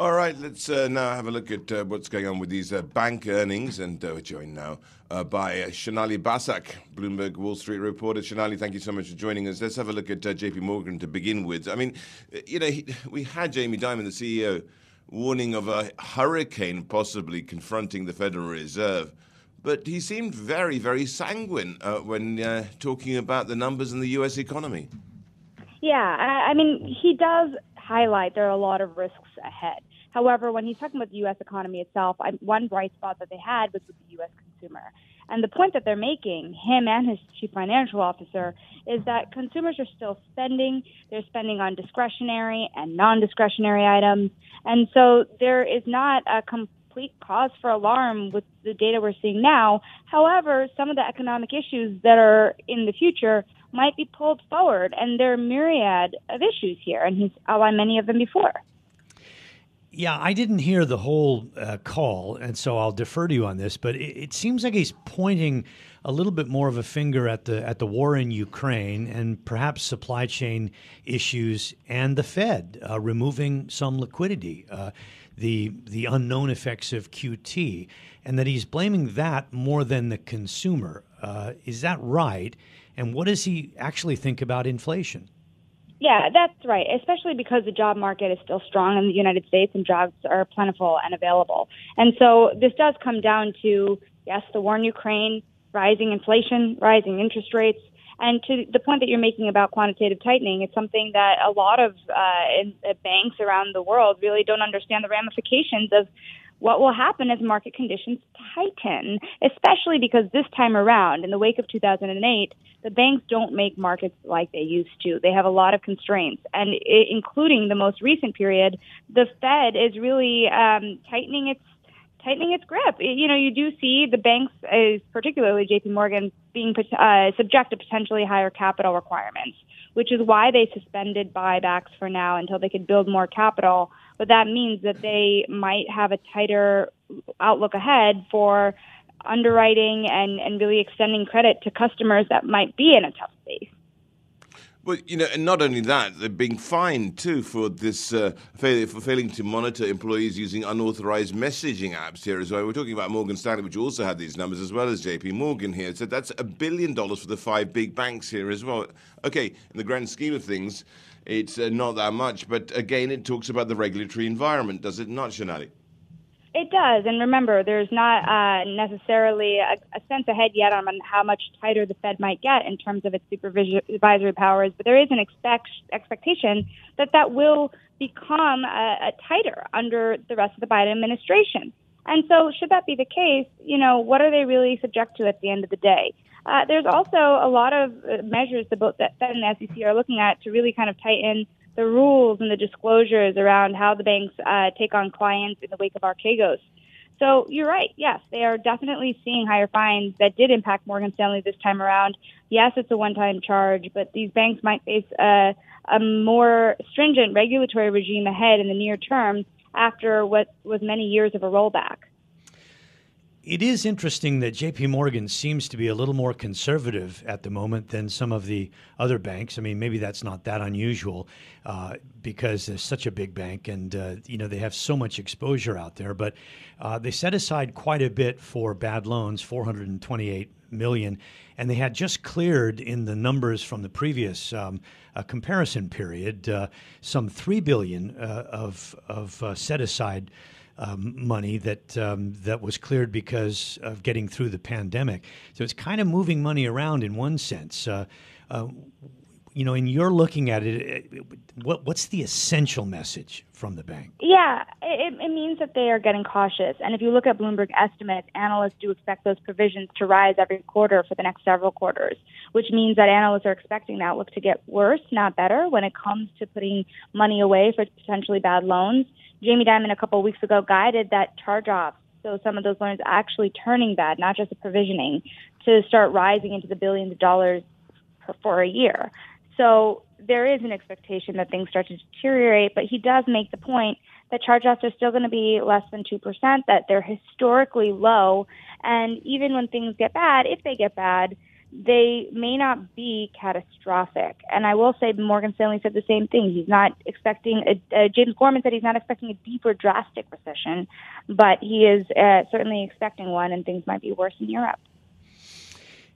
All right, let's uh, now have a look at uh, what's going on with these uh, bank earnings. And uh, we're joined now uh, by uh, Sonali Basak, Bloomberg Wall Street reporter. Sonali, thank you so much for joining us. Let's have a look at JP Morgan to begin with. I mean, you know, he, we had Jamie Dimon, the CEO, warning of a hurricane possibly confronting the Federal Reserve. But he seemed very, very sanguine when talking about the numbers in the U.S. economy. Yeah, I mean, he does highlight there are a lot of risks ahead. However, when he's talking about the U.S. economy itself, one bright spot that they had was with the U.S. consumer. And the point that they're making, him and his chief financial officer, is that consumers are still spending. They're spending on discretionary and non discretionary items. And so there is not a complete cause for alarm with the data we're seeing now. However, some of the economic issues that are in the future might be pulled forward, and there are myriad of issues here, and he's outlined many of them before. Yeah, I didn't hear the whole uh, call, and so I'll defer to you on this. But it, it, seems like he's pointing a little bit more of a finger at the at the war in Ukraine and perhaps supply chain issues and the Fed uh, removing some liquidity, uh, the the unknown effects of QT, and that he's blaming that more than the consumer. Uh, is that right? And what does he actually think about inflation? Yeah, that's right, especially because the job market is still strong in the United States and jobs are plentiful and available. And so this does come down to, yes, the war in Ukraine, rising inflation, rising interest rates. And to the point that you're making about quantitative tightening, it's something that a lot of uh, in, uh, banks around the world really don't understand the ramifications of what will happen as market conditions tighten, especially because this time around, in the wake of 2008, the banks don't make markets like they used to. They have a lot of constraints, and it, including the most recent period, the Fed is really um, tightening its tightening its grip. You know, you do see the banks, particularly J.P. Morgan, being uh, subject to potentially higher capital requirements, which is why they suspended buybacks for now until they could build more capital but that means that they might have a tighter outlook ahead for underwriting and, and really extending credit to customers that might be in a tough space. Well, you know, and not only that, they're being fined too for this uh, for failing to monitor employees using unauthorized messaging apps here as well. We're talking about Morgan Stanley, which also had these numbers, as well as J.P. Morgan here. So that's a billion dollars for the five big banks here as well. Okay, in the grand scheme of things, it's uh, not that much, but again, it talks about the regulatory environment, does it not, Sonali? It does, and remember, there's not uh, necessarily a, a, sense ahead yet on how much tighter the Fed might get in terms of its supervisory powers, but there is an expect, expectation that that will become a, a tighter under the rest of the Biden administration. And so, should that be the case, you know, what are they really subject to at the end of the day? Uh, there's also a lot of uh, measures that both that Fed and the SEC are looking at to really kind of tighten the rules and the disclosures around how the banks uh, take on clients in the wake of Archegos. So you're right. Yes, they are definitely seeing higher fines that did impact Morgan Stanley this time around. Yes, it's a one-time charge, but these banks might face a, a more stringent regulatory regime ahead in the near term after what was many years of a rollback. It is interesting that JP Morgan seems to be a little more conservative at the moment than some of the other banks. I mean, maybe that's not that unusual uh, because they're such a big bank and, uh, you know, they have so much exposure out there. But uh, they set aside quite a bit for bad loans, 428 million, and they had just cleared in the numbers from the previous um, uh, comparison period uh, some 3 billion uh, of, of set aside um, money that um, that was cleared because of getting through the pandemic. So it's kind of moving money around in one sense. Uh, uh, you know, and you're looking at it, what, what's the essential message from the bank? Yeah, it, it means that they are getting cautious. And if you look at Bloomberg estimates, analysts do expect those provisions to rise every quarter for the next several quarters, which means that analysts are expecting the outlook to get worse, not better, when it comes to putting money away for potentially bad loans. Jamie Dimon a couple of weeks ago guided that charge-offs so some of those loans actually turning bad, not just the provisioning, to start rising into the billions of dollars for, for a year. So there is an expectation that things start to deteriorate, but he does make the point that charge-offs are still going to be less than 2%, that they're historically low, and even when things get bad, if they get bad, they may not be catastrophic. And I will say Morgan Stanley said the same thing. He's not expecting, a, uh, James Gorman said he's not expecting a deep or drastic recession, but he is uh, certainly expecting one, and things might be worse in Europe.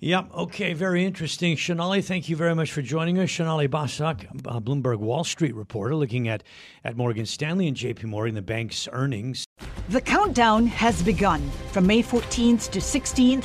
Yep. Okay. Very interesting. Shonali, thank you very much for joining us. Shonali Basak, uh, Bloomberg Wall Street reporter, looking at, at Morgan Stanley and JP Morgan, the bank's earnings. The countdown has begun. From May 14th to 16th,